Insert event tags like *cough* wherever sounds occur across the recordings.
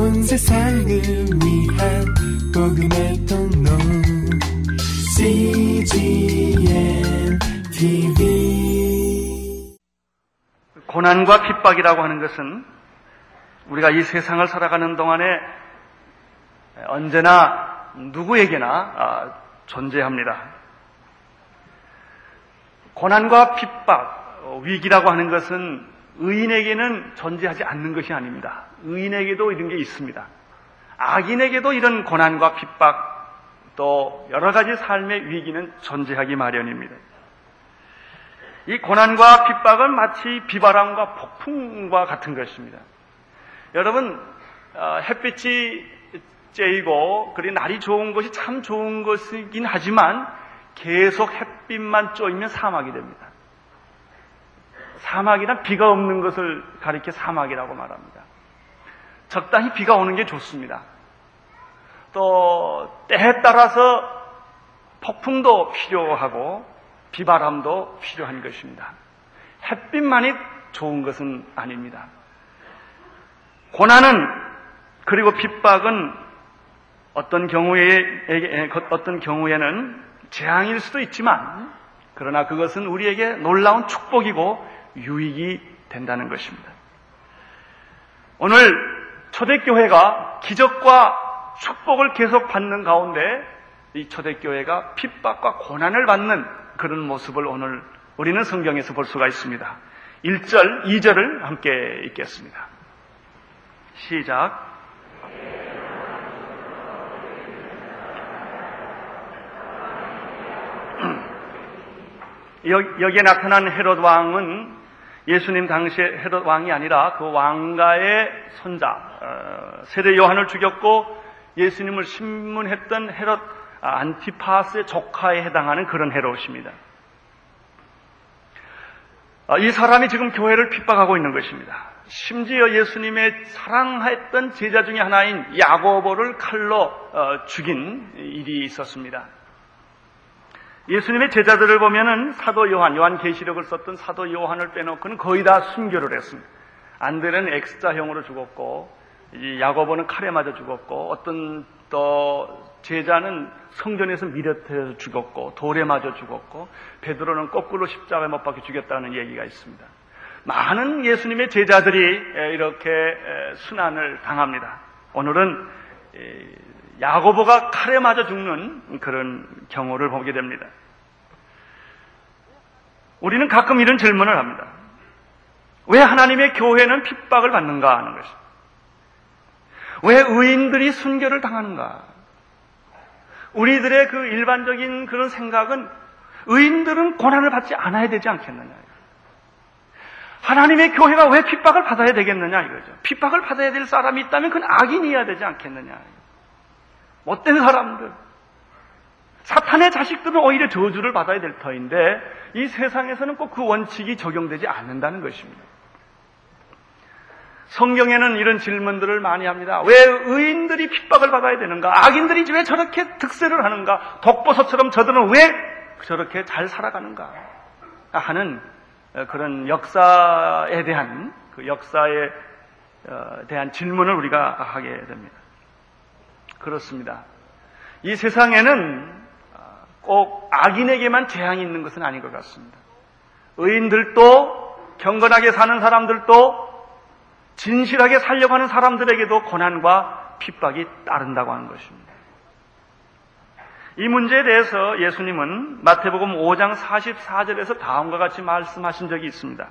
온 세상을 위한 복음의 통로 CGM TV 고난과 핍박이라고 하는 것은 우리가 이 세상을 살아가는 동안에 언제나 누구에게나 아, 존재합니다. 고난과 핍박, 어, 위기라고 하는 것은 의인에게는 존재하지 않는 것이 아닙니다. 의인에게도 이런 게 있습니다. 악인에게도 이런 고난과 핍박, 또 여러 가지 삶의 위기는 존재하기 마련입니다. 이 고난과 핍박은 마치 비바람과 폭풍과 같은 것입니다. 여러분, 어, 햇빛이 쬐이고, 그리 날이 좋은 것이 참 좋은 것이긴 하지만, 계속 햇빛만 쬐이면 사막이 됩니다. 사막이란 비가 없는 것을 가리켜 사막이라고 말합니다. 적당히 비가 오는 게 좋습니다. 또 때에 따라서 폭풍도 필요하고 비바람도 필요한 것입니다. 햇빛만이 좋은 것은 아닙니다. 고난은 그리고 핍박은 어떤 경우에 어떤 경우에는 재앙일 수도 있지만 그러나 그것은 우리에게 놀라운 축복이고 유익이 된다는 것입니다. 오늘 초대교회가 기적과 축복을 계속 받는 가운데 이 초대교회가 핍박과 고난을 받는 그런 모습을 오늘 우리는 성경에서 볼 수가 있습니다. 1절, 2절을 함께 읽겠습니다. 시작. 여기에 나타난 헤롯 왕은 예수님 당시에 헤롯 왕이 아니라 그 왕가의 손자 어, 세례 요한을 죽였고 예수님을 신문했던 헤롯 아, 안티파스의 조카에 해당하는 그런 헤롯입니다. 아, 이 사람이 지금 교회를 핍박하고 있는 것입니다. 심지어 예수님의 사랑했던 제자 중의 하나인 야고보를 칼로 어, 죽인 일이 있었습니다. 예수님의 제자들을 보면은 사도 요한, 요한 계시록을 썼던 사도 요한을 빼놓고는 거의 다 순교를 했습니다. 안드레는 엑스자형으로 죽었고, 이 야고보는 칼에 맞아 죽었고, 어떤 또 제자는 성전에서 미려태서 죽었고, 돌에 맞아 죽었고, 베드로는 거꾸로 십자가에 못 박혀 죽였다는 얘기가 있습니다. 많은 예수님의 제자들이 이렇게 순환을 당합니다. 오늘은 야고보가 칼에 맞아 죽는 그런 경우를 보게 됩니다. 우리는 가끔 이런 질문을 합니다. 왜 하나님의 교회는 핍박을 받는가 하는 것입니다. 왜 의인들이 순교를 당하는가? 우리들의 그 일반적인 그런 생각은 의인들은 고난을 받지 않아야 되지 않겠느냐. 하나님의 교회가 왜 핍박을 받아야 되겠느냐 이거죠. 핍박을 받아야 될 사람이 있다면 그건 악인이어야 되지 않겠느냐. 못된 사람들. 사탄의 자식들은 오히려 저주를 받아야 될 터인데 이 세상에서는 꼭 그 원칙이 적용되지 않는다는 것입니다. 성경에는 이런 질문들을 많이 합니다. 왜 의인들이 핍박을 받아야 되는가? 악인들이 왜 저렇게 득세를 하는가? 독보서처럼 저들은 왜 저렇게 잘 살아가는가? 하는 그런 역사에 대한 그 역사에 어, 대한 질문을 우리가 하게 됩니다. 그렇습니다. 이 세상에는 꼭 악인에게만 재앙이 있는 것은 아닌 것 같습니다. 의인들도 경건하게 사는 사람들도 진실하게 살려고 하는 사람들에게도 고난과 핍박이 따른다고 하는 것입니다. 이 문제에 대해서 예수님은 마태복음 5장 44절에서 다음과 같이 말씀하신 적이 있습니다.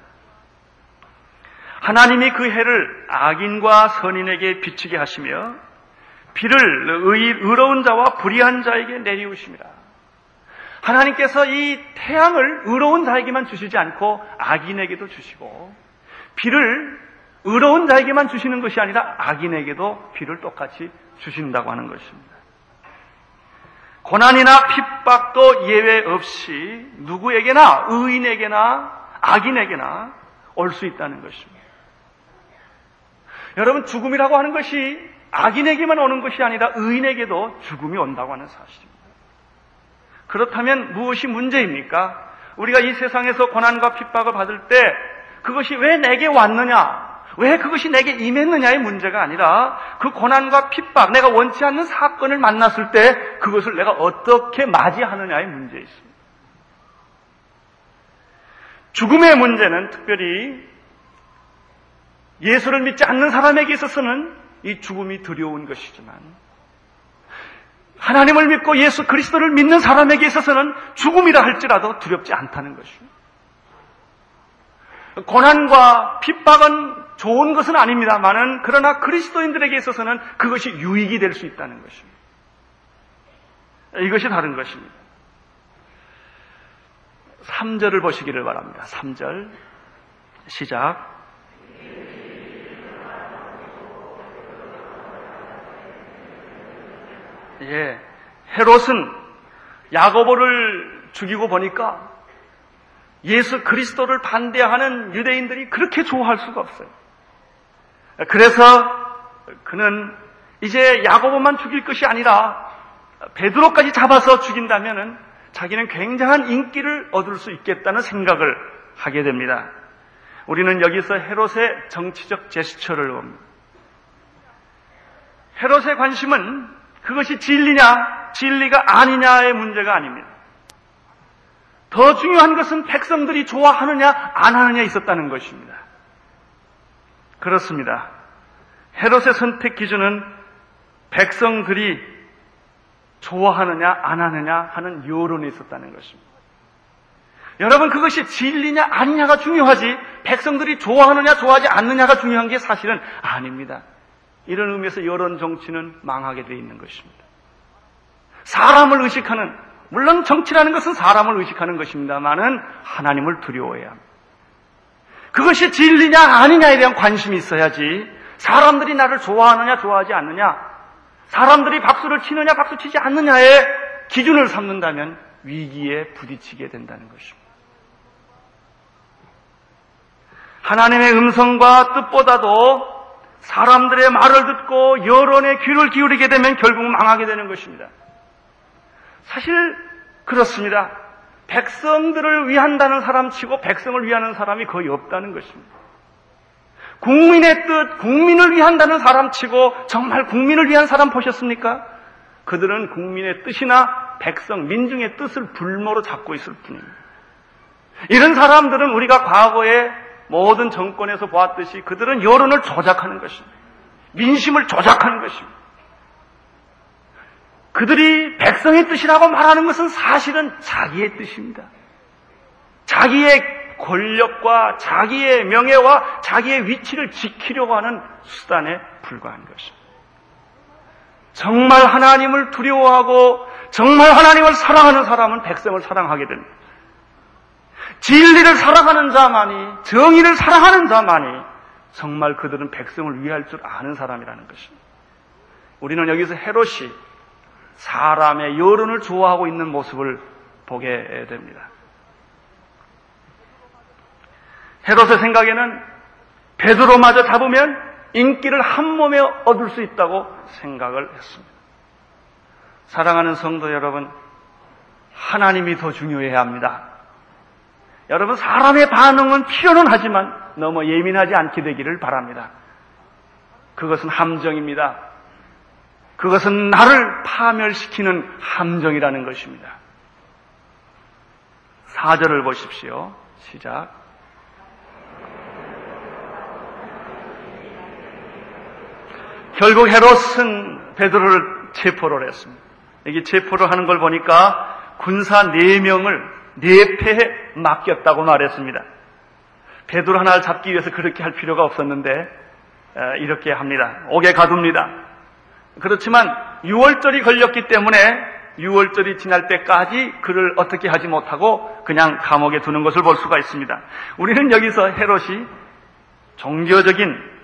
하나님이 그 해를 악인과 선인에게 비추게 하시며 비를 의, 의로운 자와 불의한 자에게 내리우십니다. 하나님께서 이 태양을 의로운 자에게만 주시지 않고 악인에게도 주시고 비를 의로운 자에게만 주시는 것이 아니라 악인에게도 비를 똑같이 주신다고 하는 것입니다. 고난이나 핍박도 예외 없이 누구에게나 의인에게나 악인에게나 올 수 있다는 것입니다. 여러분 죽음이라고 하는 것이 악인에게만 오는 것이 아니라 의인에게도 죽음이 온다고 하는 사실입니다. 그렇다면 무엇이 문제입니까? 우리가 이 세상에서 고난과 핍박을 받을 때 그것이 왜 내게 왔느냐? 왜 그것이 내게 임했느냐의 문제가 아니라 그 고난과 핍박, 내가 원치 않는 사건을 만났을 때 그것을 내가 어떻게 맞이하느냐의 문제에 있습니다. 죽음의 문제는 특별히 예수를 믿지 않는 사람에게 있어서는 이 죽음이 두려운 것이지만 하나님을 믿고 예수 그리스도를 믿는 사람에게 있어서는 죽음이라 할지라도 두렵지 않다는 것입니다. 고난과 핍박은 좋은 것은 아닙니다만은 그러나 그리스도인들에게 있어서는 그것이 유익이 될 수 있다는 것입니다. 이것이 다른 것입니다. 3절을 보시기를 바랍니다. 3절 시작 예, 헤롯은 야고보를 죽이고 보니까 예수 그리스도를 반대하는 유대인들이 그렇게 좋아할 수가 없어요. 그래서 그는 이제 야고보만 죽일 것이 아니라 베드로까지 잡아서 죽인다면은 자기는 굉장한 인기를 얻을 수 있겠다는 생각을 하게 됩니다. 우리는 여기서 헤롯의 정치적 제스처를 봅니다. 헤롯의 관심은 그것이 진리냐, 진리가 아니냐의 문제가 아닙니다. 더 중요한 것은 백성들이 좋아하느냐, 안 하느냐 있었다는 것입니다. 그렇습니다. 헤롯의 선택 기준은 백성들이 좋아하느냐, 안 하느냐 하는 여론이 있었다는 것입니다. 여러분, 그것이 진리냐, 아니냐가 중요하지, 백성들이 좋아하느냐, 좋아하지 않느냐가 중요한 게 사실은 아닙니다. 이런 의미에서 여론 정치는 망하게 되어 있는 것입니다. 사람을 의식하는 물론 정치라는 것은 사람을 의식하는 것입니다만은 하나님을 두려워해야 합니다. 그것이 진리냐 아니냐에 대한 관심이 있어야지 사람들이 나를 좋아하느냐 좋아하지 않느냐 사람들이 박수를 치느냐 박수 치지 않느냐의 기준을 삼는다면 위기에 부딪히게 된다는 것입니다. 하나님의 음성과 뜻보다도 사람들의 말을 듣고 여론의 귀를 기울이게 되면 결국 망하게 되는 것입니다. 사실 그렇습니다. 백성들을 위한다는 사람 치고 백성을 위하는 사람이 거의 없다는 것입니다. 국민의 뜻, 국민을 위한다는 사람 치고 정말 국민을 위한 사람 보셨습니까? 그들은 국민의 뜻이나 백성, 민중의 뜻을 불모로 잡고 있을 뿐입니다. 이런 사람들은 우리가 과거에 모든 정권에서 보았듯이 그들은 여론을 조작하는 것입니다. 민심을 조작하는 것입니다. 그들이 백성의 뜻이라고 말하는 것은 사실은 자기의 뜻입니다. 자기의 권력과 자기의 명예와 자기의 위치를 지키려고 하는 수단에 불과한 것입니다. 정말 하나님을 두려워하고 정말 하나님을 사랑하는 사람은 백성을 사랑하게 됩니다. 진리를 사랑하는 자만이, 정의를 사랑하는 자만이 정말 그들은 백성을 위할 줄 아는 사람이라는 것입니다. 우리는 여기서 헤롯이 사람의 여론을 좋아하고 있는 모습을 보게 됩니다. 헤롯의 생각에는 베드로마저 잡으면 인기를 한 몸에 얻을 수 있다고 생각을 했습니다. 사랑하는 성도 여러분, 하나님이 더 중요해야 합니다. 여러분, 사람의 반응은 필요는 하지만 너무 예민하지 않게 되기를 바랍니다. 그것은 함정입니다. 그것은 나를 파멸시키는 함정이라는 것입니다. 사절을 보십시오. 시작. 결국 헤롯은 베드로를 체포를 했습니다. 여기 체포를 하는 걸 보니까 군사 4명을 네패에 맡겼다고 말했습니다. 베드로 하나를 잡기 위해서 그렇게 할 필요가 없었는데 이렇게 합니다. 옥에 가둡니다. 그렇지만 6월절이 걸렸기 때문에 6월절이 지날 때까지 그를 어떻게 하지 못하고 그냥 감옥에 두는 것을 볼 수가 있습니다. 우리는 여기서 헤롯이 종교적인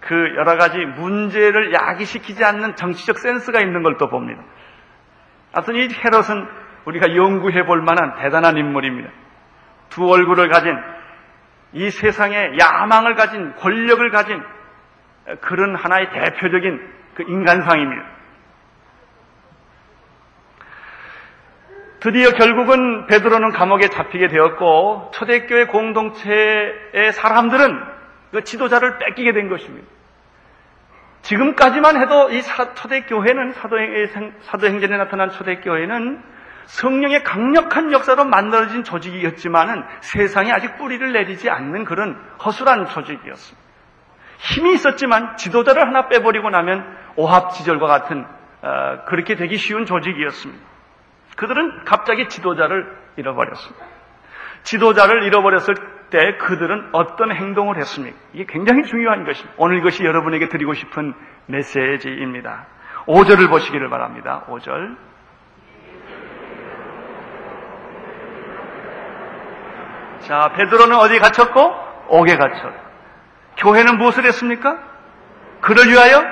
그 여러 가지 문제를 야기시키지 않는 정치적 센스가 있는 걸 또 봅니다. 하여튼 이 헤롯은 우리가 연구해 볼 만한 대단한 인물입니다. 두 얼굴을 가진 이 세상에 야망을 가진 권력을 가진 그런 하나의 대표적인 그 인간상입니다. 드디어 결국은 베드로는 감옥에 잡히게 되었고 초대교회 공동체의 사람들은 그 지도자를 뺏기게 된 것입니다. 지금까지만 해도 이 초대교회는 사도행, 사도행전에 나타난 초대교회는 성령의 강력한 역사로 만들어진 조직이었지만은 세상에 아직 뿌리를 내리지 않는 그런 허술한 조직이었습니다. 힘이 있었지만 지도자를 하나 빼버리고 나면 오합지절과 같은 어, 그렇게 되기 쉬운 조직이었습니다. 그들은 갑자기 지도자를 잃어버렸습니다. 지도자를 잃어버렸을 때 그들은 어떤 행동을 했습니까? 이게 굉장히 중요한 것입니다. 오늘 이것이 여러분에게 드리고 싶은 메시지입니다. 5절을 보시기를 바랍니다. 5절. 자, 베드로는 어디 갇혔고? 옥에 갇혔고. 교회는 무엇을 했습니까? 그를 위하여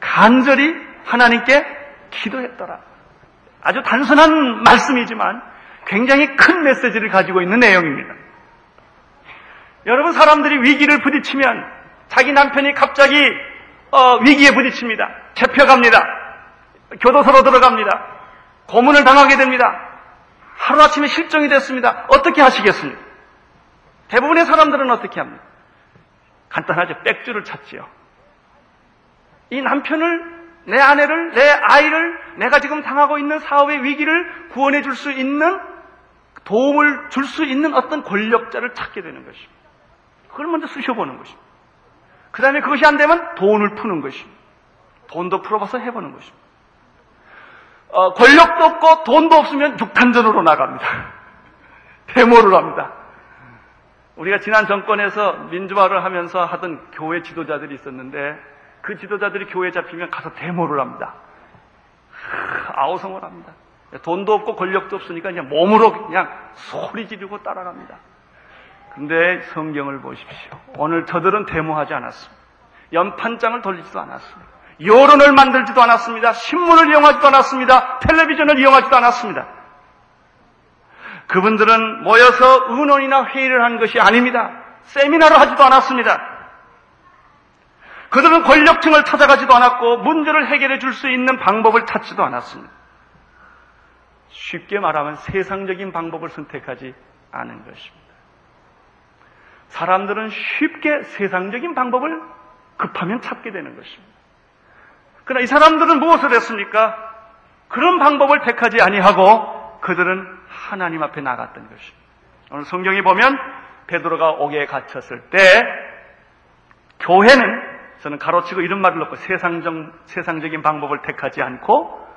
간절히 하나님께 기도했더라. 아주 단순한 말씀이지만 굉장히 큰 메시지를 가지고 있는 내용입니다. 여러분 사람들이 위기를 부딪히면 자기 남편이 갑자기 어, 위기에 부딪힙니다. 잡혀갑니다. 교도소로 들어갑니다. 고문을 당하게 됩니다. 하루아침에 실종이 됐습니다. 어떻게 하시겠습니까? 대부분의 사람들은 어떻게 합니까? 간단하죠. 백주를 찾지요. 이 남편을, 내 아내를, 내 아이를 내가 지금 당하고 있는 사업의 위기를 구원해 줄 수 있는 도움을 줄 수 있는 어떤 권력자를 찾게 되는 것입니다. 그걸 먼저 쑤셔보는 것입니다. 그 다음에 그것이 안 되면 돈을 푸는 것입니다. 돈도 풀어봐서 해보는 것입니다. 어, 권력도 없고 돈도 없으면 육탄전으로 나갑니다. *laughs* 데모를 합니다. 우리가 지난 정권에서 민주화를 하면서 하던 교회 지도자들이 있었는데 그 지도자들이 교회에 잡히면 가서 데모를 합니다. 아우성을 합니다. 돈도 없고 권력도 없으니까 그냥 몸으로 그냥 소리 지르고 따라갑니다. 근데 성경을 보십시오. 오늘 저들은 데모하지 않았습니다. 연판장을 돌리지도 않았습니다. 여론을 만들지도 않았습니다. 신문을 이용하지도 않았습니다. 텔레비전을 이용하지도 않았습니다. 그분들은 모여서 의논이나 회의를 한 것이 아닙니다. 세미나를 하지도 않았습니다. 그들은 권력층을 찾아가지도 않았고 문제를 해결해 줄 수 있는 방법을 찾지도 않았습니다. 쉽게 말하면 세상적인 방법을 선택하지 않은 것입니다. 사람들은 쉽게 세상적인 방법을 급하면 찾게 되는 것입니다. 그러나 이 사람들은 무엇을 했습니까? 그런 방법을 택하지 아니하고 그들은 하나님 앞에 나갔던 것입니다. 오늘 성경에 보면 베드로가 옥에 갇혔을 때 교회는 저는 가로치고 이런 말을 넣고 세상적, 세상적인 방법을 택하지 않고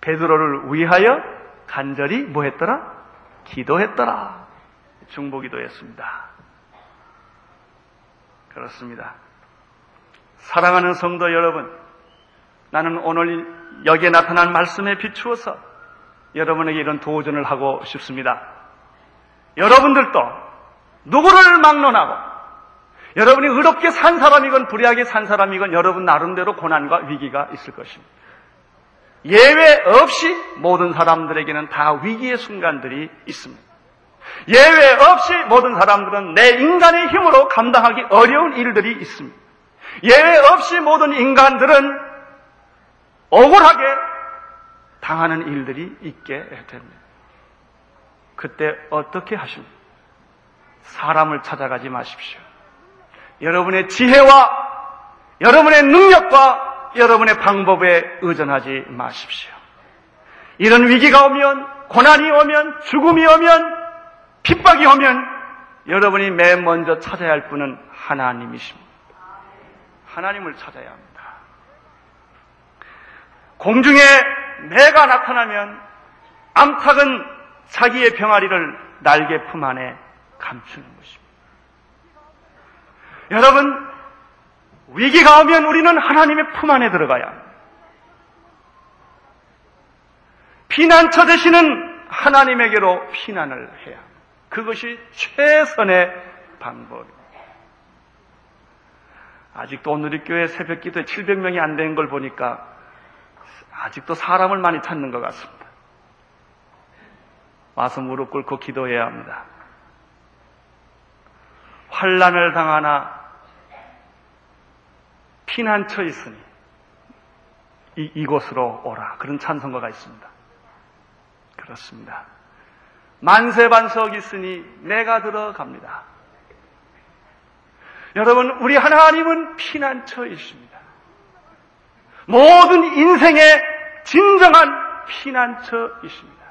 베드로를 위하여 간절히 뭐 했더라? 기도했더라. 중보기도했습니다. 그렇습니다. 사랑하는 성도 여러분, 나는 오늘 여기에 나타난 말씀에 비추어서 여러분에게 이런 도전을 하고 싶습니다. 여러분들도 누구를 막론하고 여러분이 의롭게 산 사람이건 불의하게 산 사람이건 여러분 나름대로 고난과 위기가 있을 것입니다. 예외 없이 모든 사람들에게는 다 위기의 순간들이 있습니다. 예외 없이 모든 사람들은 내 인간의 힘으로 감당하기 어려운 일들이 있습니다. 예외 없이 모든 인간들은 억울하게 당하는 일들이 있게 됩니다. 그때 어떻게 하십니까? 사람을 찾아가지 마십시오. 여러분의 지혜와 여러분의 능력과 여러분의 방법에 의존하지 마십시오. 이런 위기가 오면, 고난이 오면, 죽음이 오면, 핍박이 오면, 여러분이 맨 먼저 찾아야 할 분은 하나님이십니다. 하나님을 찾아야 합니다. 공중에 매가 나타나면 암탉은 자기의 병아리를 날개 품 안에 감추는 것입니다. 여러분, 위기가 오면 우리는 하나님의 품 안에 들어가야 합니다. 피난처 되시는 하나님에게로 피난을 해야 합니다. 그것이 최선의 방법입니다. 아직도 오늘 이 교회 새벽 기도에 700명이 안 된 걸 보니까 아직도 사람을 많이 찾는 것 같습니다. 와서 무릎 꿇고 기도해야 합니다. 환란을 당하나 피난처 있으니 이, 이곳으로 오라. 그런 찬송가가 있습니다. 그렇습니다. 만세 반석 있으니 내가 들어갑니다. 여러분, 우리 하나님은 피난처이십니다. 모든 인생의 진정한 피난처이십니다.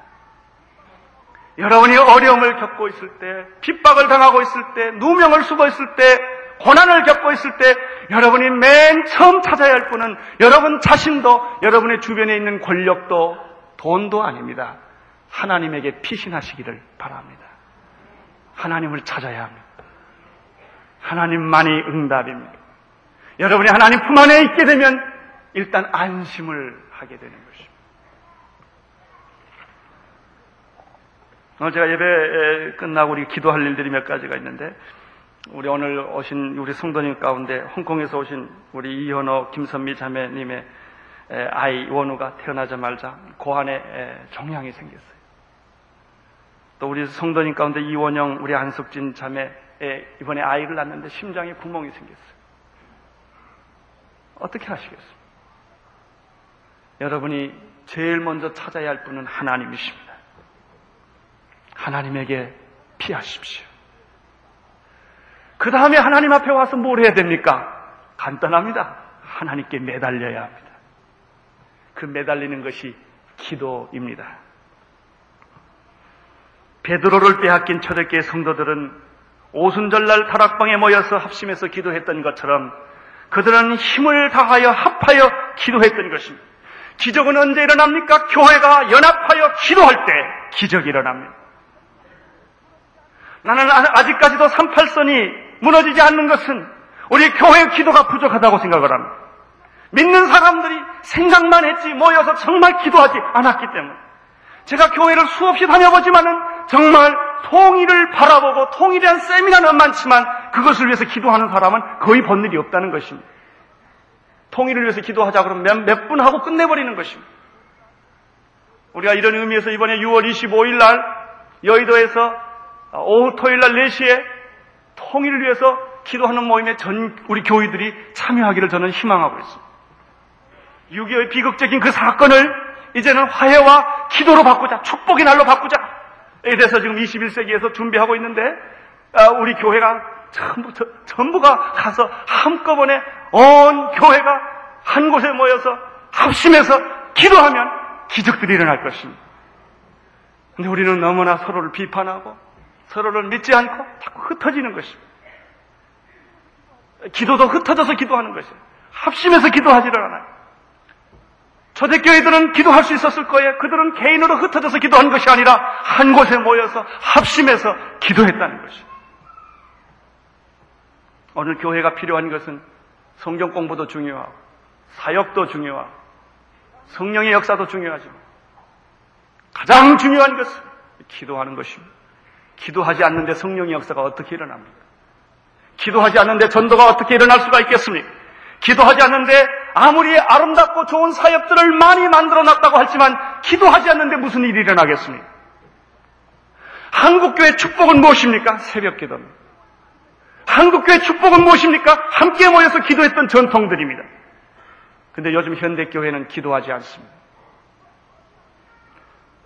여러분이 어려움을 겪고 있을 때, 핍박을 당하고 있을 때, 누명을 쓰고 있을 때, 고난을 겪고 있을 때, 여러분이 맨 처음 찾아야 할 분은 여러분 자신도, 여러분의 주변에 있는 권력도, 돈도 아닙니다. 하나님에게 피신하시기를 바랍니다. 하나님을 찾아야 합니다. 하나님만이 응답입니다. 여러분이 하나님 품 안에 있게 되면 일단 안심을 하게 되는 것입니다. 오늘 제가 예배 끝나고 우리 기도할 일들이 몇 가지가 있는데 우리 오늘 오신 우리 성도님 가운데 홍콩에서 오신 우리 이현호 김선미 자매님의 아이 원우가 태어나자마자 고안에 종양이 생겼어요. 또 우리 성도님 가운데 이원영 우리 안석진 자매 이번에 아이를 낳는데 심장에 구멍이 생겼어요. 어떻게 하시겠습니까? 여러분이 제일 먼저 찾아야 할 분은 하나님이십니다. 하나님에게 피하십시오. 그 다음에 하나님 앞에 와서 뭘 해야 됩니까? 간단합니다. 하나님께 매달려야 합니다. 그 매달리는 것이 기도입니다. 베드로를 빼앗긴 초대교회 성도들은 오순절날 다락방에 모여서 합심해서 기도했던 것처럼 그들은 힘을 다하여 합하여 기도했던 것입니다. 기적은 언제 일어납니까? 교회가 연합하여 기도할 때 기적이 일어납니다. 나는 아직까지도 38선이 무너지지 않는 것은 우리 교회의 기도가 부족하다고 생각을 합니다. 믿는 사람들이 생각만 했지 모여서 정말 기도하지 않았기 때문에 제가 교회를 수없이 다녀보지만은 정말 통일을 바라보고 통일에 한 세미나는 많지만 그것을 위해서 기도하는 사람은 거의 본 일이 없다는 것입니다. 통일을 위해서 기도하자 그러면 몇 분 하고 끝내버리는 것입니다. 우리가 이런 의미에서 이번에 6월 25일 날 여의도에서 오후 토요일 날 4시에 통일을 위해서 기도하는 모임에 전 우리 교회들이 참여하기를 저는 희망하고 있습니다. 6.25의 비극적인 그 사건을 이제는 화해와 기도로 바꾸자, 축복의 날로 바꾸자. 에 대해서 지금 21세기에서 준비하고 있는데 아, 우리 교회가 전부 전부가 가서 한꺼번에 온 교회가 한 곳에 모여서 합심해서 기도하면 기적들이 일어날 것입니다. 근데 우리는 너무나 서로를 비판하고 서로를 믿지 않고 자꾸 흩어지는 것입니다. 기도도 흩어져서 기도하는 것이에요. 합심해서 기도하지를 않아요. 초대교회들은 기도할 수 있었을 거예요. 그들은 개인으로 흩어져서 기도한 것이 아니라 한 곳에 모여서 합심해서 기도했다는 것이에요. 오늘 교회가 필요한 것은 성경 공부도 중요하고 사역도 중요하고 성령의 역사도 중요하지만 가장 중요한 것은 기도하는 것입니다. 기도하지 않는데 성령의 역사가 어떻게 일어납니까? 기도하지 않는데 전도가 어떻게 일어날 수가 있겠습니까? 기도하지 않는데 아무리 아름답고 좋은 사역들을 많이 만들어 놨다고 하지만 기도하지 않는데 무슨 일이 일어나겠습니까? 한국교회 축복은 무엇입니까? 새벽 기도입니다. 한국교회 축복은 무엇입니까? 함께 모여서 기도했던 전통들입니다. 근데 요즘 현대교회는 기도하지 않습니다.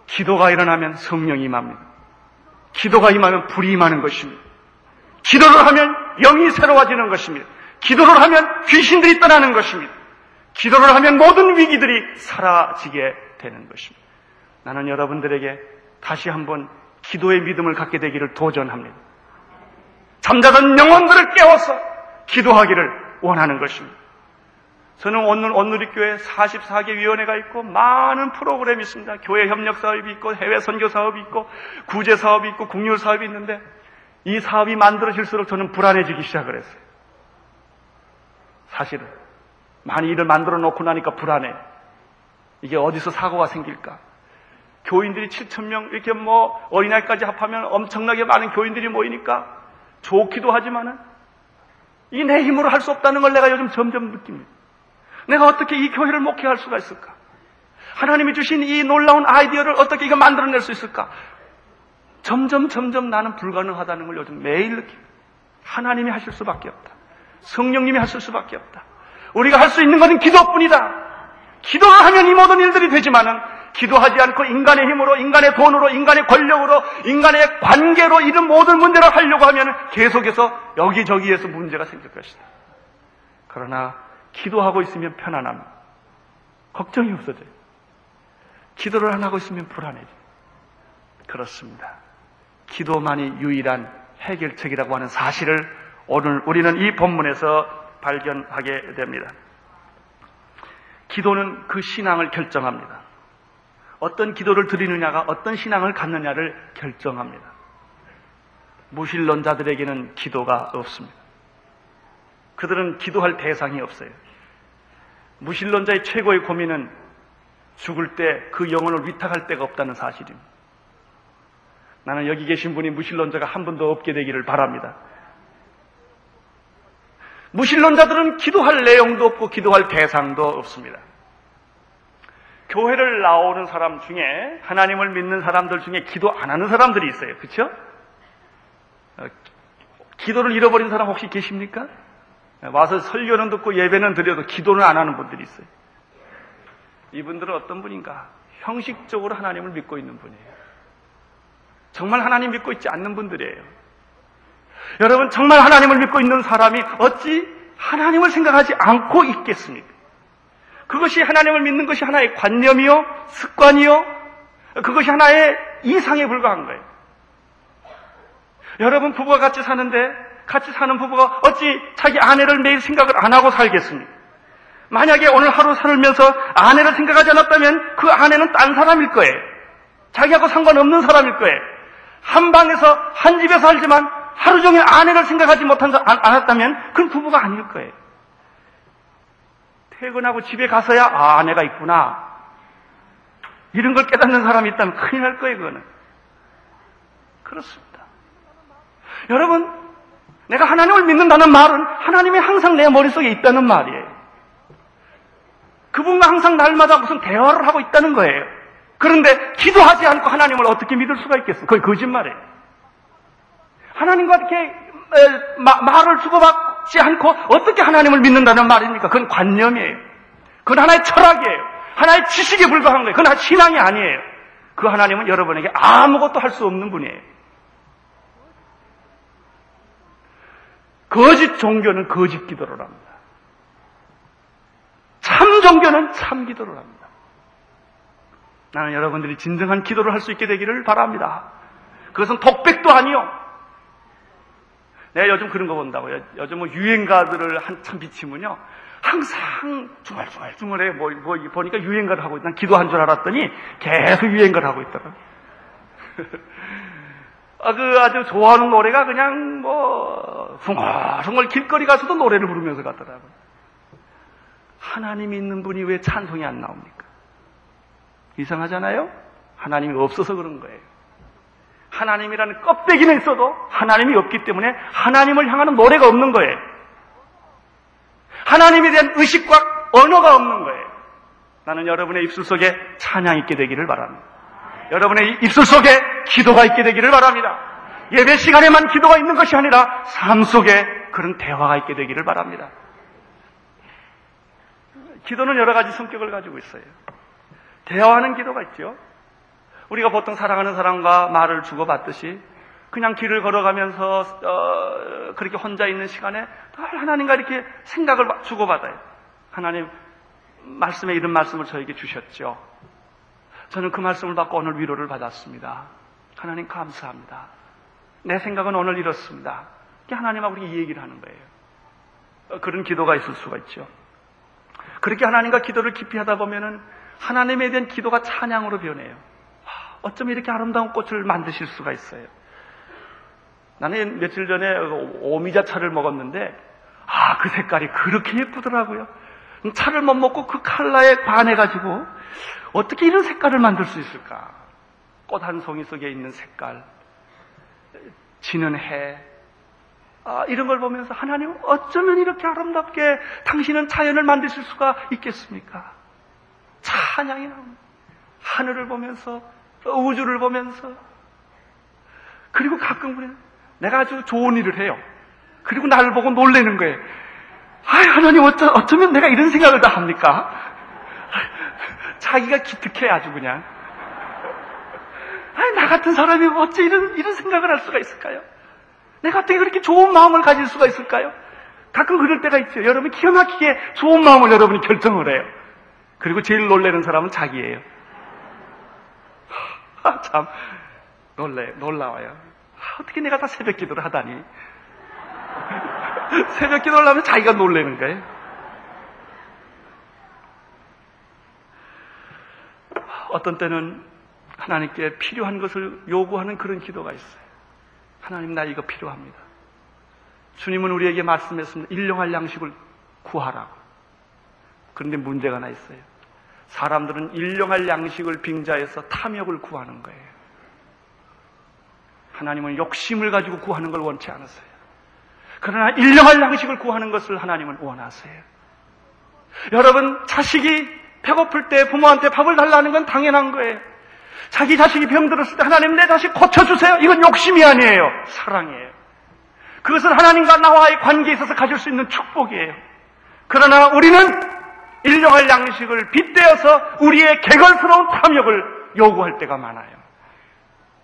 기도가 일어나면 성령이 임합니다. 기도가 임하면 불이 임하는 것입니다. 기도를 하면 영이 새로워지는 것입니다. 기도를 하면 귀신들이 떠나는 것입니다. 기도를 하면 모든 위기들이 사라지게 되는 것입니다. 나는 여러분들에게 다시 한번 기도의 믿음을 갖게 되기를 도전합니다. 잠자던 영혼들을 깨워서 기도하기를 원하는 것입니다. 저는 오늘 온누리교회 44개 위원회가 있고 많은 프로그램이 있습니다. 교회 협력 사업이 있고 해외 선교 사업이 있고 구제 사업이 있고 국률 사업이 있는데 이 사업이 만들어질수록 저는 불안해지기 시작을 했어요. 사실은 많이 일을 만들어 놓고 나니까 불안해. 이게 어디서 사고가 생길까? 교인들이 7천 명 이렇게 뭐 어린아이까지 합하면 엄청나게 많은 교인들이 모이니까 좋기도 하지만은 이게 내 힘으로 할 수 없다는 걸 내가 요즘 점점 느낍니다. 내가 어떻게 이 교회를 목회할 수가 있을까? 하나님이 주신 이 놀라운 아이디어를 어떻게 이거 만들어낼 수 있을까? 점점 점점 나는 불가능하다는 걸 요즘 매일 느낍니다. 하나님이 하실 수밖에 없다. 성령님이 하실 수밖에 없다. 우리가 할 수 있는 것은 기도뿐이다. 기도를 하면 이 모든 일들이 되지만은 기도하지 않고 인간의 힘으로, 인간의 돈으로, 인간의 권력으로, 인간의 관계로 이런 모든 문제를 하려고 하면 계속해서 여기저기에서 문제가 생길 것이다. 그러나 기도하고 있으면 편안합니다. 걱정이 없어져요. 기도를 안 하고 있으면 불안해져. 그렇습니다. 기도만이 유일한 해결책이라고 하는 사실을 오늘 우리는 이 본문에서 발견하게 됩니다. 기도는 그 신앙을 결정합니다. 어떤 기도를 드리느냐가 어떤 신앙을 갖느냐를 결정합니다. 무신론자들에게는 기도가 없습니다. 그들은 기도할 대상이 없어요. 무신론자의 최고의 고민은 죽을 때 그 영혼을 위탁할 데가 없다는 사실입니다. 나는 여기 계신 분이 무신론자가 한 분도 없게 되기를 바랍니다. 무신론자들은 기도할 내용도 없고 기도할 대상도 없습니다. 교회를 나오는 사람 중에 하나님을 믿는 사람들 중에 기도 안 하는 사람들이 있어요. 그렇죠? 기도를 잃어버린 사람 혹시 계십니까? 와서 설교는 듣고 예배는 드려도 기도는 안 하는 분들이 있어요. 이분들은 어떤 분인가? 형식적으로 하나님을 믿고 있는 분이에요. 정말 하나님 믿고 있지 않는 분들이에요. 여러분, 정말 하나님을 믿고 있는 사람이 어찌 하나님을 생각하지 않고 있겠습니까? 그것이 하나님을 믿는 것이 하나의 관념이요, 습관이요, 그것이 하나의 이상에 불과한 거예요. 여러분, 부부가 같이 사는데, 같이 사는 부부가 어찌 자기 아내를 매일 생각을 안 하고 살겠습니까? 만약에 오늘 하루 살면서 아내를 생각하지 않았다면 그 아내는 딴 사람일 거예요. 자기하고 상관없는 사람일 거예요. 한 방에서, 한 집에서 살지만 하루 종일 아내를 생각하지 못한, 않았다면 그건 부부가 아닐 거예요. 퇴근하고 집에 가서야 아, 아내가 있구나. 이런 걸 깨닫는 사람이 있다면 큰일 날 거예요, 그거는. 그렇습니다. 여러분, 내가 하나님을 믿는다는 말은 하나님이 항상 내 머릿속에 있다는 말이에요. 그분과 항상 날마다 무슨 대화를 하고 있다는 거예요. 그런데 기도하지 않고 하나님을 어떻게 믿을 수가 있겠어? 그게 거짓말이에요. 하나님과 이렇게 말을 주고받고 받지 않고 어떻게 하나님을 믿는다는 말입니까? 그건 관념이에요. 그건 하나의 철학이에요. 하나의 지식에 불과한 거예요. 그건 신앙이 아니에요. 그 하나님은 여러분에게 아무것도 할 수 없는 분이에요. 거짓 종교는 거짓 기도를 합니다. 참 종교는 참 기도를 합니다. 나는 여러분들이 진정한 기도를 할 수 있게 되기를 바랍니다. 그것은 독백도 아니요. 내가 요즘 그런 거 본다고요. 요즘 뭐 유행가들을 한참 비치면요. 항상 중얼중얼중얼해. 뭐, 뭐, 보니까 유행가를 하고 있다. 기도한 줄 알았더니 계속 유행가를 하고 있더라고요. *laughs* 아, 그 아주 좋아하는 노래가 그냥 뭐, 숭얼숭얼 길거리 가서도 노래를 부르면서 갔더라고요. 하나님이 있는 분이 왜 찬송이 안 나옵니까? 이상하잖아요? 하나님이 없어서 그런 거예요. 하나님이라는 껍데기는 있어도 하나님이 없기 때문에 하나님을 향하는 노래가 없는 거예요. 하나님에 대한 의식과 언어가 없는 거예요. 나는 여러분의 입술 속에 찬양 있게 되기를 바랍니다. 여러분의 입술 속에 기도가 있게 되기를 바랍니다. 예배 시간에만 기도가 있는 것이 아니라 삶 속에 그런 대화가 있게 되기를 바랍니다. 기도는 여러 가지 성격을 가지고 있어요. 대화하는 기도가 있죠. 우리가 보통 사랑하는 사람과 말을 주고받듯이 그냥 길을 걸어가면서 어, 그렇게 혼자 있는 시간에 늘 하나님과 이렇게 생각을 주고받아요. 하나님 말씀에 이런 말씀을 저에게 주셨죠. 저는 그 말씀을 받고 오늘 위로를 받았습니다. 하나님 감사합니다. 내 생각은 오늘 이렇습니다. 하나님하고 우리 얘기를 하는 거예요. 어, 그런 기도가 있을 수가 있죠. 그렇게 하나님과 기도를 깊이 하다 보면은 하나님에 대한 기도가 찬양으로 변해요. 어쩜 이렇게 아름다운 꽃을 만드실 수가 있어요? 나는 며칠 전에 오미자 차를 먹었는데, 아, 그 색깔이 그렇게 예쁘더라고요. 차를 못 먹고 그 칼라에 반해가지고, 어떻게 이런 색깔을 만들 수 있을까? 꽃 한 송이 속에 있는 색깔, 지는 해, 아, 이런 걸 보면서 하나님 어쩌면 이렇게 아름답게 당신은 자연을 만드실 수가 있겠습니까? 찬양이. 하늘을 보면서 우주를 보면서 그리고 가끔 그래 내가 아주 좋은 일을 해요. 그리고 나를 보고 놀래는 거예요. 아 하나님 어쩌, 어쩌면 내가 이런 생각을 다 합니까? 자기가 기특해 아주 그냥. 아니, 나 같은 사람이 어째 이런, 이런 생각을 할 수가 있을까요? 내가 어떻게 그렇게 좋은 마음을 가질 수가 있을까요? 가끔 그럴 때가 있죠. 여러분 기가 막히게 좋은 마음을 여러분이 결정을 해요. 그리고 제일 놀라는 사람은 자기예요. 아, *laughs* 참 놀래 놀라워요. 아, 어떻게 내가 다 새벽 기도를 하다니? *laughs* 새벽 기도를 하면 자기가 놀래는 거예요. 어떤 때는 하나님께 필요한 것을 요구하는 그런 기도가 있어요. 하나님 나 이거 필요합니다. 주님은 우리에게 말씀했습니다. 일용할 양식을 구하라고. 그런데 문제가 하나 있어요. 사람들은 일용할 양식을 빙자해서 탐욕을 구하는 거예요. 하나님은 욕심을 가지고 구하는 걸 원치 않으세요. 그러나 일용할 양식을 구하는 것을 하나님은 원하세요. 여러분, 자식이 배고플 때 부모한테 밥을 달라는 건 당연한 거예요. 자기 자식이 병들었을 때 하나님 내 자식 고쳐주세요. 이건 욕심이 아니에요. 사랑이에요. 그것은 하나님과 나와의 관계에 있어서 가질 수 있는 축복이에요. 그러나 우리는 일용할 양식을 빗대어서 우리의 개걸스러운 탐욕을 요구할 때가 많아요.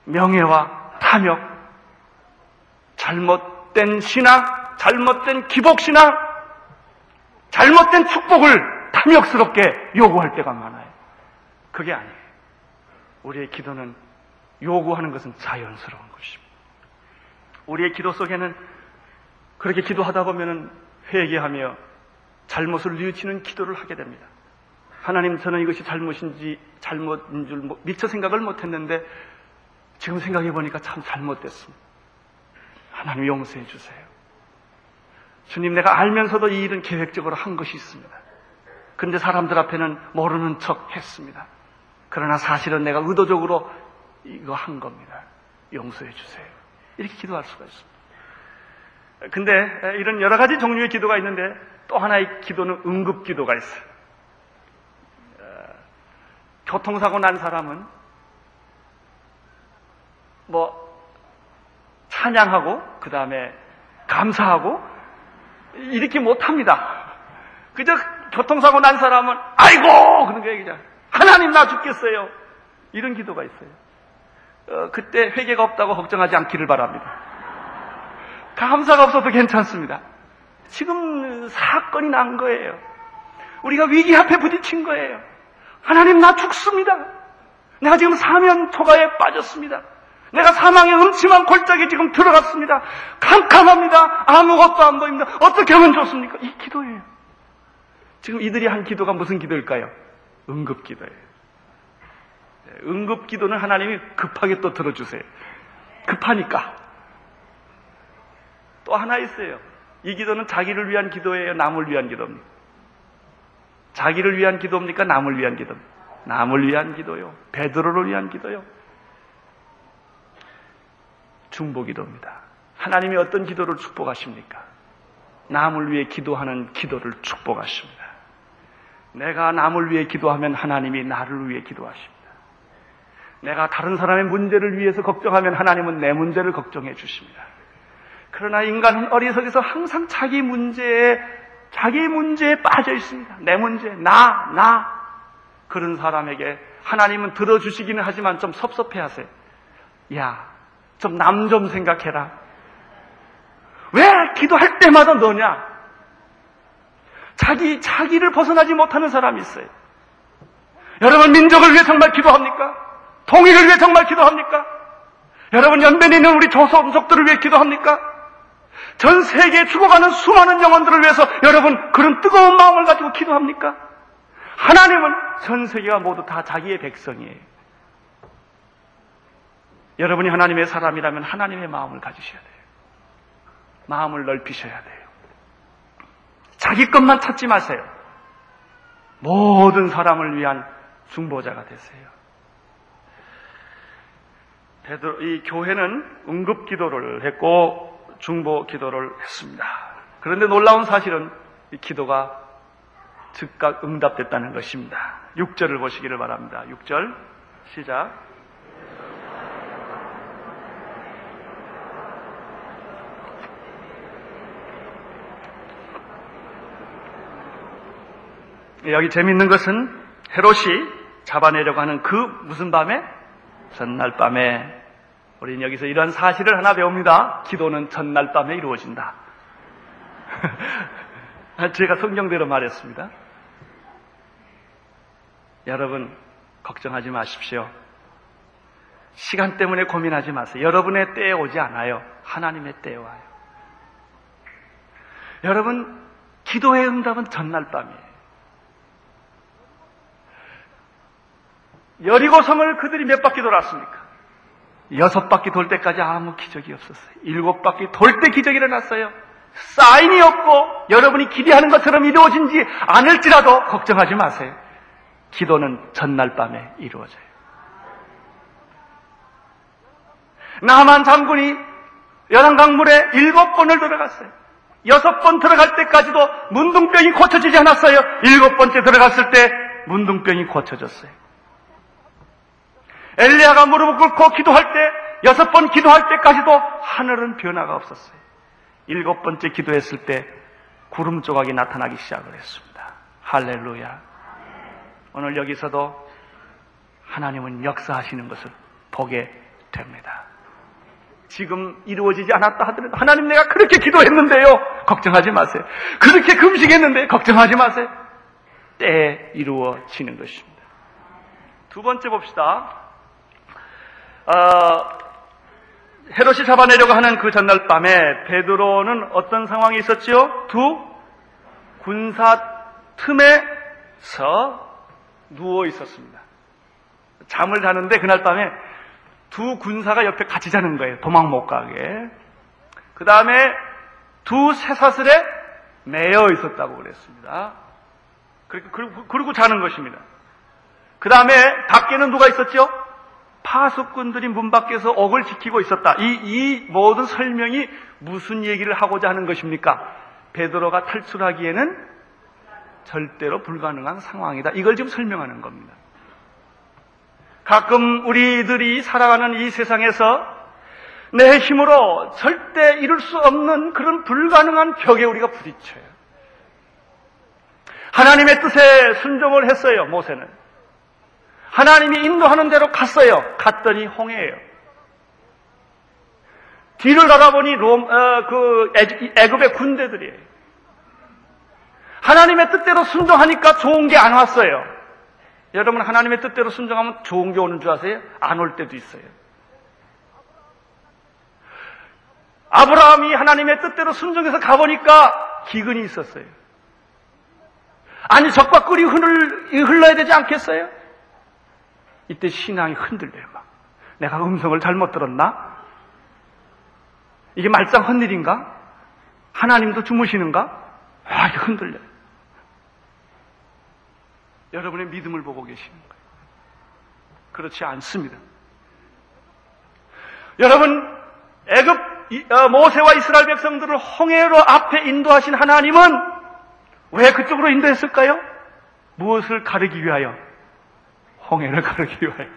명예와 탐욕, 잘못된 신앙, 잘못된 기복신앙, 잘못된 축복을 탐욕스럽게 요구할 때가 많아요. 그게 아니에요. 우리의 기도는 요구하는 것은 자연스러운 것입니다. 우리의 기도 속에는 그렇게 기도하다 보면은 회개하며 잘못을 뉘우치는 기도를 하게 됩니다. 하나님, 저는 이것이 잘못인지 잘못인 줄 미처 생각을 못했는데 지금 생각해 보니까 참 잘못됐습니다. 하나님 용서해 주세요. 주님, 내가 알면서도 이 일은 계획적으로 한 것이 있습니다. 그런데 사람들 앞에는 모르는 척 했습니다. 그러나 사실은 내가 의도적으로 이거 한 겁니다. 용서해 주세요. 이렇게 기도할 수가 있습니다. 근데 이런 여러 가지 종류의 기도가 있는데 또 하나의 기도는 응급 기도가 있어요. 교통사고 난 사람은 뭐 찬양하고 그 다음에 감사하고 이렇게 못합니다. 그저 교통사고 난 사람은 아이고 그런 거예요 그냥 하나님 나 죽겠어요. 이런 기도가 있어요. 어, 그때 회개가 없다고 걱정하지 않기를 바랍니다. 감사가 없어도 괜찮습니다. 지금 사건이 난 거예요. 우리가 위기 앞에 부딪힌 거예요. 하나님 나 죽습니다. 내가 지금 사면 초가에 빠졌습니다. 내가 사망의 음침한 골짜기에 지금 들어갔습니다. 캄캄합니다. 아무것도 안 보입니다. 어떻게 하면 좋습니까? 이 기도예요. 지금 이들이 한 기도가 무슨 기도일까요? 응급 기도예요. 네, 응급 기도는 하나님이 급하게 또 들어주세요. 급하니까. 또 하나 있어요. 이 기도는 자기를 위한 기도예요? 남을 위한 기도입니까? 자기를 위한 기도입니까? 남을 위한 기도입니까? 남을 위한 기도요. 베드로를 위한 기도요. 중보 기도입니다. 하나님이 어떤 기도를 축복하십니까? 남을 위해 기도하는 기도를 축복하십니다. 내가 남을 위해 기도하면 하나님이 나를 위해 기도하십니다. 내가 다른 사람의 문제를 위해서 걱정하면 하나님은 내 문제를 걱정해 주십니다. 그러나 인간은 어리석에서 항상 자기 문제에, 자기 문제에 빠져 있습니다. 내 문제, 나, 나. 그런 사람에게 하나님은 들어주시기는 하지만 좀 섭섭해 하세요. 야, 좀남좀 생각해라. 왜 기도할 때마다 너냐? 자기, 자기를 벗어나지 못하는 사람이 있어요. 여러분, 민족을 위해 정말 기도합니까? 통일을 위해 정말 기도합니까? 여러분, 연변에 있는 우리 조선족들을 위해 기도합니까? 전 세계에 죽어가는 수많은 영혼들을 위해서 여러분, 그런 뜨거운 마음을 가지고 기도합니까? 하나님은 전 세계가 모두 다 자기의 백성이에요. 여러분이 하나님의 사람이라면 하나님의 마음을 가지셔야 돼요. 마음을 넓히셔야 돼요. 자기 것만 찾지 마세요. 모든 사람을 위한 중보자가 되세요. 베드로, 이 교회는 응급 기도를 했고 중보 기도를 했습니다. 그런데 놀라운 사실은 이 기도가 즉각 응답됐다는 것입니다. 6절을 보시기를 바랍니다. 6절 시작. 여기 재밌는 것은 헤롯이 잡아내려고 하는 그 무슨 밤에? 전날 밤에. 우리는 여기서 이런 사실을 하나 배웁니다. 기도는 전날 밤에 이루어진다. *laughs* 제가 성경대로 말했습니다. 여러분, 걱정하지 마십시오. 시간 때문에 고민하지 마세요. 여러분의 때에 오지 않아요. 하나님의 때에 와요. 여러분, 기도의 응답은 전날 밤이에요. 여리고성을 그들이 몇 바퀴 돌았습니까? 여섯 바퀴 돌 때까지 아무 기적이 없었어요. 일곱 바퀴 돌 때 기적이 일어났어요. 사인이 없고 여러분이 기대하는 것처럼 이루어진지 않을지라도 걱정하지 마세요. 기도는 전날 밤에 이루어져요. 나만 장군이 연안강 물에 일곱 번을 들어갔어요. 여섯 번 들어갈 때까지도 문둥병이 고쳐지지 않았어요. 일곱 번째 들어갔을 때 문둥병이 고쳐졌어요. 엘리야가 무릎을 꿇고 기도할 때 여섯 번 기도할 때까지도 하늘은 변화가 없었어요. 일곱 번째 기도했을 때 구름 조각이 나타나기 시작을 했습니다. 할렐루야. 오늘 여기서도 하나님은 역사하시는 것을 보게 됩니다. 지금 이루어지지 않았다 하더라도 하나님 내가 그렇게 기도했는데요. 걱정하지 마세요. 그렇게 금식했는데 걱정하지 마세요. 때에 이루어지는 것입니다. 두 번째 봅시다. 어, 헤롯이 잡아내려고 하는 그 전날 밤에 베드로는 어떤 상황이 있었지요? 두 군사 틈에서 누워 있었습니다. 잠을 자는데 그날 밤에 두 군사가 옆에 같이 자는 거예요. 도망 못 가게. 그 다음에 두 쇠사슬에 매여 있었다고 그랬습니다. 그리고, 그리고 자는 것입니다. 그 다음에 밖에는 누가 있었죠? 파수꾼들이 문 밖에서 옥을 지키고 있었다. 이, 이 모든 설명이 무슨 얘기를 하고자 하는 것입니까? 베드로가 탈출하기에는 절대로 불가능한 상황이다. 이걸 지금 설명하는 겁니다. 가끔 우리들이 살아가는 이 세상에서 내 힘으로 절대 이룰 수 없는 그런 불가능한 벽에 우리가 부딪혀요. 하나님의 뜻에 순종을 했어요, 모세는. 하나님이 인도하는 대로 갔어요. 갔더니 홍해예요. 뒤를 돌아보니 롬, 어, 그 애굽의 군대들이에요. 하나님의 뜻대로 순종하니까 좋은 게 안 왔어요. 여러분 하나님의 뜻대로 순종하면 좋은 게 오는 줄 아세요? 안 올 때도 있어요. 아브라함이 하나님의 뜻대로 순종해서 가보니까 기근이 있었어요. 아니 적과 꿀이 흘러야 되지 않겠어요? 이때 신앙이 흔들려요. 막. 내가 음성을 잘못 들었나? 이게 말짱 헛일인가? 하나님도 주무시는가? 아, 흔들려요. 여러분의 믿음을 보고 계시는 거예요. 그렇지 않습니다. 여러분, 애굽 어, 모세와 이스라엘 백성들을 홍해로 앞에 인도하신 하나님은 왜 그쪽으로 인도했을까요? 무엇을 가르기 위하여? 홍해를 가르기 위하여.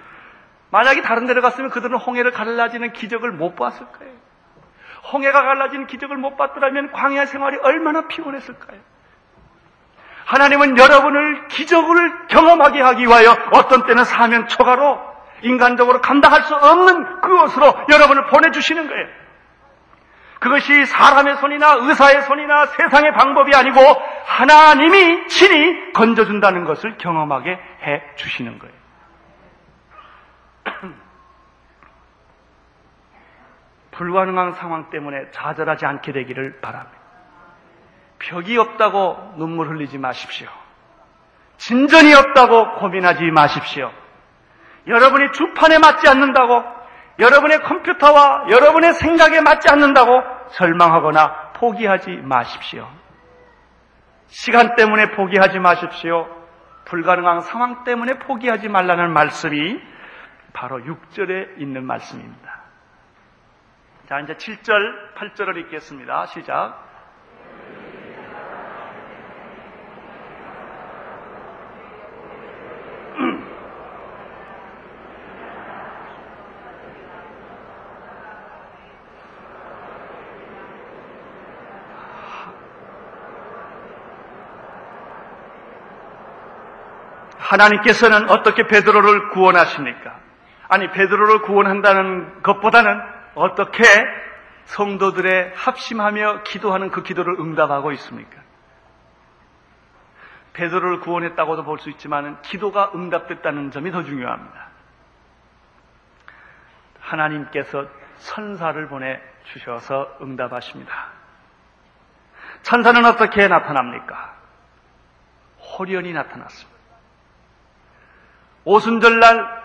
만약에 다른 데로 갔으면 그들은 홍해를 갈라지는 기적을 못 봤을 거예요. 홍해가 갈라지는 기적을 못 봤더라면 광야 생활이 얼마나 피곤했을까요? 하나님은 여러분을 기적을 경험하게 하기 위하여 어떤 때는 사면 초가로 인간적으로 감당할 수 없는 그것으로 여러분을 보내주시는 거예요. 그것이 사람의 손이나 의사의 손이나 세상의 방법이 아니고 하나님이 친히 건져준다는 것을 경험하게 해 주시는 거예요. *coughs* 불가능한 상황 때문에 좌절하지 않게 되기를 바랍니다. 벽이 없다고 눈물 흘리지 마십시오. 진전이 없다고 고민하지 마십시오. 여러분이 주판에 맞지 않는다고, 여러분의 컴퓨터와 여러분의 생각에 맞지 않는다고 절망하거나 포기하지 마십시오. 시간 때문에 포기하지 마십시오. 불가능한 상황 때문에 포기하지 말라는 말씀이 바로 6절에 있는 말씀입니다. 자, 이제 7절, 8절을 읽겠습니다. 시작. *clears throat* 하나님께서는 어떻게 베드로를 구원하십니까? 아니 베드로를 구원한다는 것보다는 어떻게 성도들의 합심하며 기도하는 그 기도를 응답하고 있습니까? 베드로를 구원했다고도 볼 수 있지만 기도가 응답됐다는 점이 더 중요합니다. 하나님께서 천사를 보내 주셔서 응답하십니다. 천사는 어떻게 나타납니까? 호련이 나타났습니다. 오순절날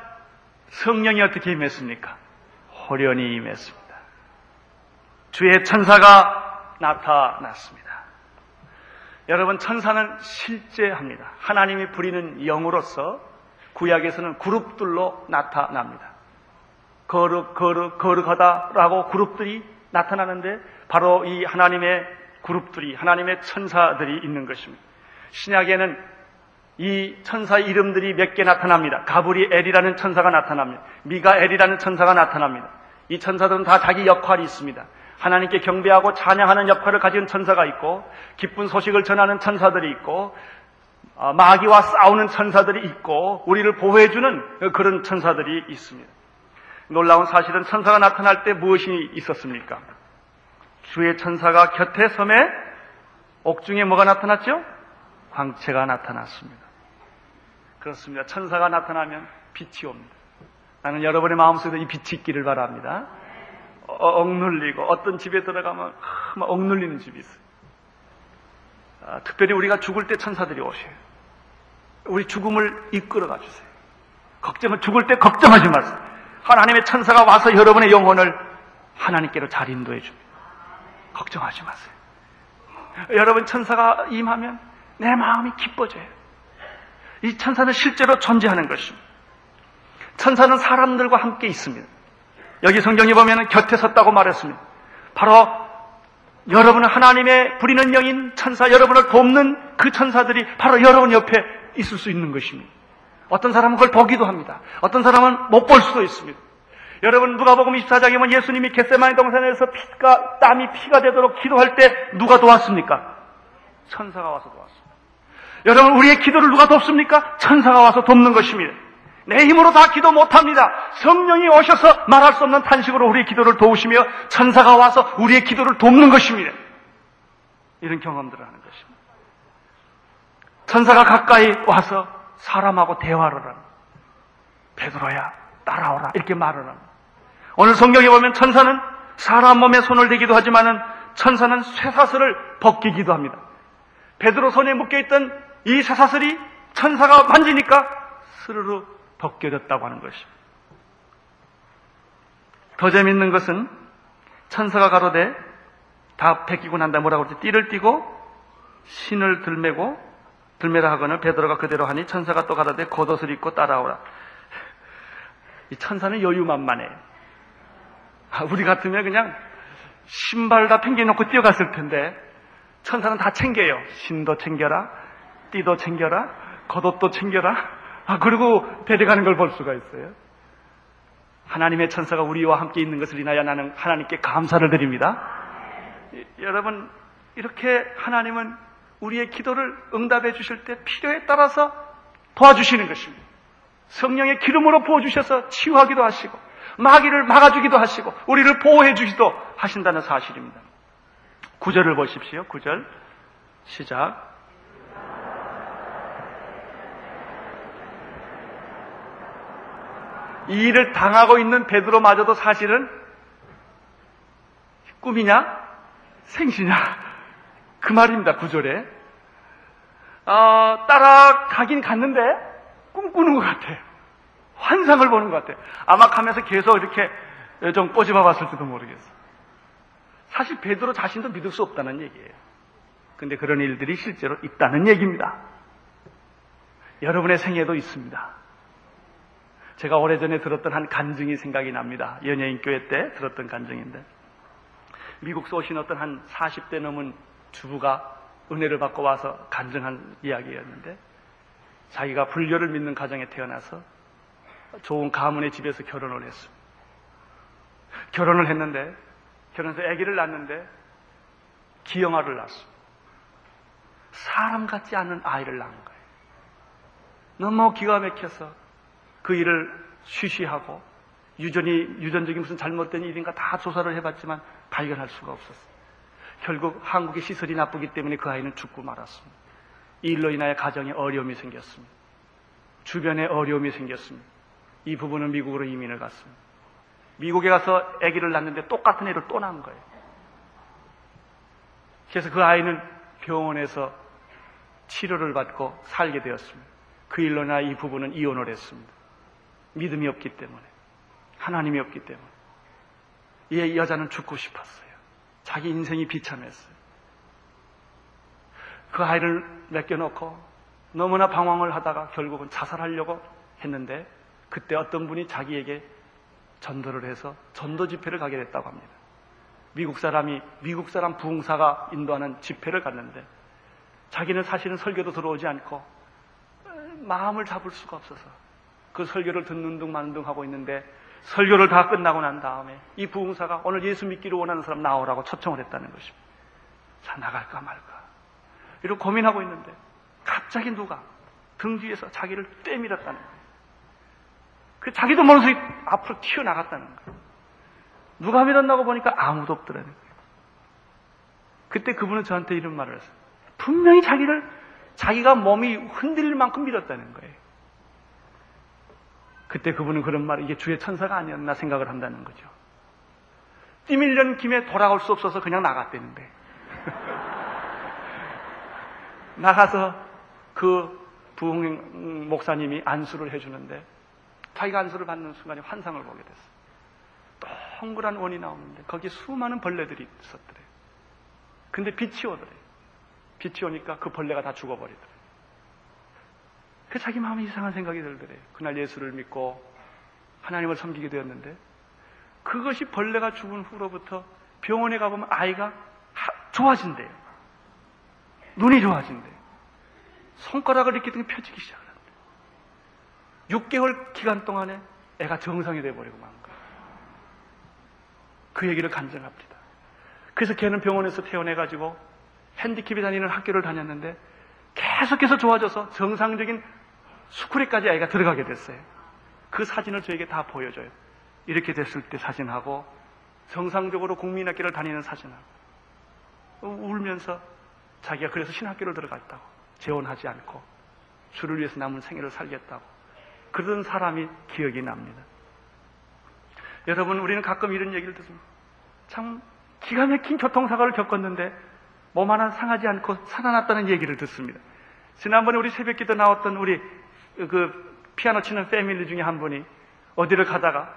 성령이 어떻게 임했습니까? 호련이 임했습니다. 주의 천사가 나타났습니다. 여러분, 천사는 실제합니다. 하나님이 부리는 영으로서 구약에서는 그룹들로 나타납니다. 거룩, 거룩, 거룩하다라고 그룹들이 나타나는데 바로 이 하나님의 그룹들이, 하나님의 천사들이 있는 것입니다. 신약에는 이 천사 이름들이 몇 개 나타납니다. 가브리엘이라는 천사가 나타납니다. 미가엘이라는 천사가 나타납니다. 이 천사들은 다 자기 역할이 있습니다. 하나님께 경배하고 찬양하는 역할을 가진 천사가 있고 기쁜 소식을 전하는 천사들이 있고 아, 마귀와 싸우는 천사들이 있고 우리를 보호해주는 그런 천사들이 있습니다. 놀라운 사실은 천사가 나타날 때 무엇이 있었습니까? 주의 천사가 곁에 섬에 옥중에 뭐가 나타났죠? 광채가 나타났습니다. 그렇습니다. 천사가 나타나면 빛이 옵니다. 나는 여러분의 마음속에 이 빛이 있기를 바랍니다. 어, 억눌리고 어떤 집에 들어가면 막 억눌리는 집이 있어요. 아, 특별히 우리가 죽을 때 천사들이 오셔요. 우리 죽음을 이끌어가 주세요. 걱정을 죽을 때 걱정하지 마세요. 하나님의 천사가 와서 여러분의 영혼을 하나님께로 잘 인도해 줍니다. 걱정하지 마세요. 여러분 천사가 임하면 내 마음이 기뻐져요. 이 천사는 실제로 존재하는 것입니다. 천사는 사람들과 함께 있습니다. 여기 성경에 보면 곁에 섰다고 말했습니다. 바로 여러분은 하나님의 부리는 영인 천사, 여러분을 돕는 그 천사들이 바로 여러분 옆에 있을 수 있는 것입니다. 어떤 사람은 그걸 보기도 합니다. 어떤 사람은 못 볼 수도 있습니다. 여러분 누가복음 24장에 보면 예수님이 겟세마니 동산에서 피가 땀이 피가 되도록 기도할 때 누가 도왔습니까? 천사가 와서 도왔습니다. 여러분 우리의 기도를 누가 돕습니까? 천사가 와서 돕는 것입니다. 내 힘으로 다 기도 못합니다. 성령이 오셔서 말할 수 없는 탄식으로 우리의 기도를 도우시며 천사가 와서 우리의 기도를 돕는 것입니다. 이런 경험들을 하는 것입니다. 천사가 가까이 와서 사람하고 대화를 합니다. 베드로야 따라오라 이렇게 말을 합니다. 오늘 성경에 보면 천사는 사람 몸에 손을 대기도 하지만은 천사는 쇠사슬을 벗기기도 합니다. 베드로 손에 묶여있던 이 쇠사슬이 천사가 만지니까 스르르 벗겨졌다고 하는 것입니다. 더 재밌는 것은 천사가 가로되 다 벗기고 난다 뭐라고 그러지? 띠를 띠고 신을 들매고 들매라 하거늘 베드로가 그대로 하니 천사가 또 가로되 겉옷을 입고 따라오라. 이 천사는 여유만만해. 아, 우리 같으면 그냥 신발 다 팽개놓고 뛰어갔을 텐데 천사는 다 챙겨요. 신도 챙겨라, 띠도 챙겨라, 겉옷도 챙겨라, 아, 그리고 데려가는 걸 볼 수가 있어요. 하나님의 천사가 우리와 함께 있는 것을 인하여 나는 하나님께 감사를 드립니다. 여러분, 이렇게 하나님은 우리의 기도를 응답해 주실 때 필요에 따라서 도와주시는 것입니다. 성령의 기름으로 부어주셔서 치유하기도 하시고, 마귀를 막아주기도 하시고, 우리를 보호해 주기도 하신다는 사실입니다. 구절을 보십시오. 구절 시작. 이 일을 당하고 있는 베드로마저도 사실은 꿈이냐? 생시냐? 그 말입니다, 구절에. 어, 따라 가긴 갔는데 꿈꾸는 것 같아요. 환상을 보는 것 같아요. 아마 가면서 계속 이렇게 좀 꼬집어 봤을지도 모르겠어요. 사실 베드로 자신도 믿을 수 없다는 얘기예요. 근데 그런 일들이 실제로 있다는 얘기입니다. 여러분의 생애도 있습니다. 제가 오래전에 들었던 한 간증이 생각이 납니다. 연예인 교회 때 들었던 간증인데 미국서 오신 어떤 한 40대 넘은 주부가 은혜를 받고 와서 간증한 이야기였는데 자기가 불교를 믿는 가정에 태어나서 좋은 가문의 집에서 결혼을 했습니다. 결혼을 했는데 결혼해서 아기를 낳는데 기형아를 낳았습니다. 사람 같지 않은 아이를 낳은 거예요. 너무 기가 막혀서 그 일을 쉬쉬하고 유전이 유전적인 무슨 잘못된 일인가 다 조사를 해봤지만 발견할 수가 없었어요. 결국 한국의 시설이 나쁘기 때문에 그 아이는 죽고 말았습니다. 이 일로 인하여 가정에 어려움이 생겼습니다. 주변에 어려움이 생겼습니다. 이 부부는 미국으로 이민을 갔습니다. 미국에 가서 아기를 낳는데 똑같은 애를 또 낳은 거예요. 그래서 그 아이는 병원에서 치료를 받고 살게 되었습니다. 그 일로 나이 부부는 이혼을 했습니다. 믿음이 없기 때문에. 하나님이 없기 때문에. 이 여자는 죽고 싶었어요. 자기 인생이 비참했어요. 그 아이를 맡겨놓고 너무나 방황을 하다가 결국은 자살하려고 했는데 그때 어떤 분이 자기에게 전도를 해서 전도 집회를 가게 됐다고 합니다. 미국 사람이 미국 사람 부흥사가 인도하는 집회를 갔는데 자기는 사실은 설교도 들어오지 않고 마음을 잡을 수가 없어서 그 설교를 듣는 둥 마는 둥 하고 있는데 설교를 다 끝나고 난 다음에 이 부흥사가 오늘 예수 믿기를 원하는 사람 나오라고 초청을 했다는 것입니다. 자 나갈까 말까 이러고 고민하고 있는데 갑자기 누가 등 뒤에서 자기를 떼밀었다는 거예요. 그 자기도 소리 앞으로 튀어나갔다는 거예요. 누가 밀었나고 보니까 아무도 없더라는 거예요. 그때 그분은 저한테 이런 말을 했어요. 분명히 자기를 자기가 몸이 흔들릴 만큼 밀었다는 거예요. 그때 그분은 그런 말, 이게 주의 천사가 아니었나 생각을 한다는 거죠. 뛰밀려는 김에 돌아올 수 없어서 그냥 나갔대는데. *laughs* 나가서 그 부흥 목사님이 안수를 해주는데 자기가 안수를 받는 순간에 환상을 보게 됐어요. 동그란 원이 나오는데 거기에 수많은 벌레들이 있었더래요. 근데 빛이 오더래요. 빛이 오니까 그 벌레가 다 죽어버리더래요. 그 자기 마음에 이상한 생각이 들더래요. 그날 예수를 믿고 하나님을 섬기게 되었는데 그것이 벌레가 죽은 후로부터 병원에 가보면 아이가 좋아진대요. 눈이 좋아진대요. 손가락을 이렇게 등 펴지기 시작합니다. 6개월 기간 동안에 애가 정상이 돼버리고 만 거예요. 그 얘기를 간증합니다. 그래서 걔는 병원에서 퇴원해가지고 핸디캡이 다니는 학교를 다녔는데 계속해서 좋아져서 정상적인 스쿨에까지 아이가 들어가게 됐어요. 그 사진을 저에게 다 보여줘요. 이렇게 됐을 때 사진하고 정상적으로 국민학교를 다니는 사진하고 울면서 자기가 그래서 신학교를 들어갔다고 재혼하지 않고 주를 위해서 남은 생애를 살겠다고 그런 사람이 기억이 납니다. 여러분 우리는 가끔 이런 얘기를 듣습니다. 참 기가 막힌 교통사고를 겪었는데 몸 하나 상하지 않고 살아났다는 얘기를 듣습니다. 지난번에 우리 새벽기도 나왔던 우리 그 피아노 치는 패밀리 중에 한 분이 어디를 가다가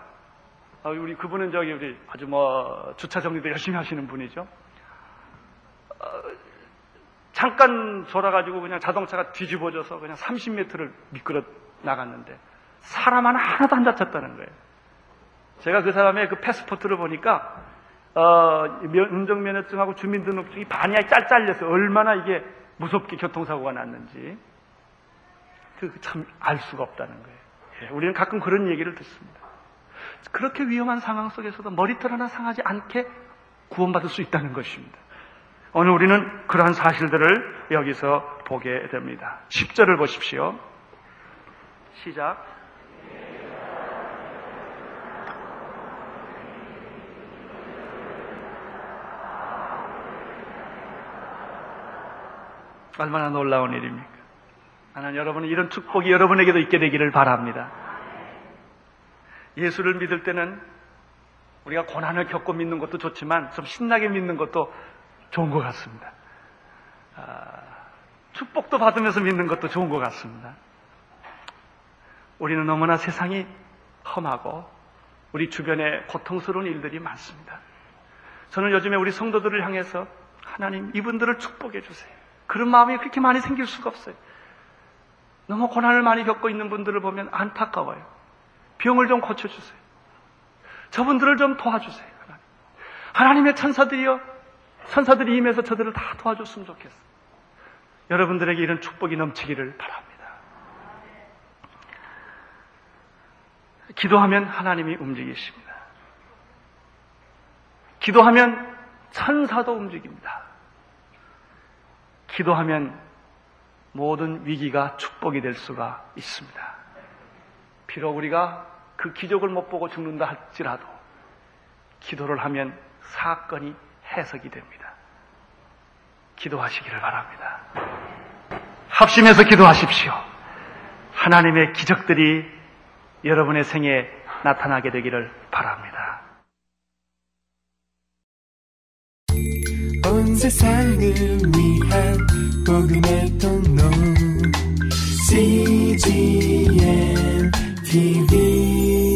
아, 우리 그분은 저기 우리 아주 뭐 주차 정리도 열심히 하시는 분이죠. 어, 잠깐 돌아가지고 그냥 자동차가 뒤집어져서 그냥 30m를 미끄러 나갔는데 사람 하나 하나도 안 다쳤다는 거예요. 제가 그 사람의 그 패스포트를 보니까 어, 운전면허증하고 주민등록증이 반이 짤짤려서 얼마나 이게 무섭게 교통사고가 났는지 그 참 알 수가 없다는 거예요. 예, 우리는 가끔 그런 얘기를 듣습니다. 그렇게 위험한 상황 속에서도 머리털 하나 상하지 않게 구원받을 수 있다는 것입니다. 오늘 우리는 그러한 사실들을 여기서 보게 됩니다. 10절을 보십시오. 시작. 얼마나 놀라운 일입니까? 나는 여러분은 이런 축복이 여러분에게도 있게 되기를 바랍니다. 예수를 믿을 때는 우리가 고난을 겪고 믿는 것도 좋지만 좀 신나게 믿는 것도 좋은 것 같습니다. 아, 축복도 받으면서 믿는 것도 좋은 것 같습니다. 우리는 너무나 세상이 험하고 우리 주변에 고통스러운 일들이 많습니다. 저는 요즘에 우리 성도들을 향해서 하나님 이분들을 축복해 주세요. 그런 마음이 그렇게 많이 생길 수가 없어요. 너무 고난을 많이 겪고 있는 분들을 보면 안타까워요. 병을 좀 고쳐주세요. 저분들을 좀 도와주세요. 하나님. 하나님의 천사들이요. 천사들이 임해서 저들을 다 도와줬으면 좋겠어요. 여러분들에게 이런 축복이 넘치기를 바랍니다. 기도하면 하나님이 움직이십니다. 기도하면 천사도 움직입니다. 기도하면 모든 위기가 축복이 될 수가 있습니다. 비록 우리가 그 기적을 못 보고 죽는다 할지라도 기도를 하면 사건이 해석이 됩니다. 기도하시기를 바랍니다. 합심해서 기도하십시오. 하나님의 기적들이 여러분의 생에 나타나게 되기를 바랍니다. 온 세상을 위한 궁금했던 너 CGM TV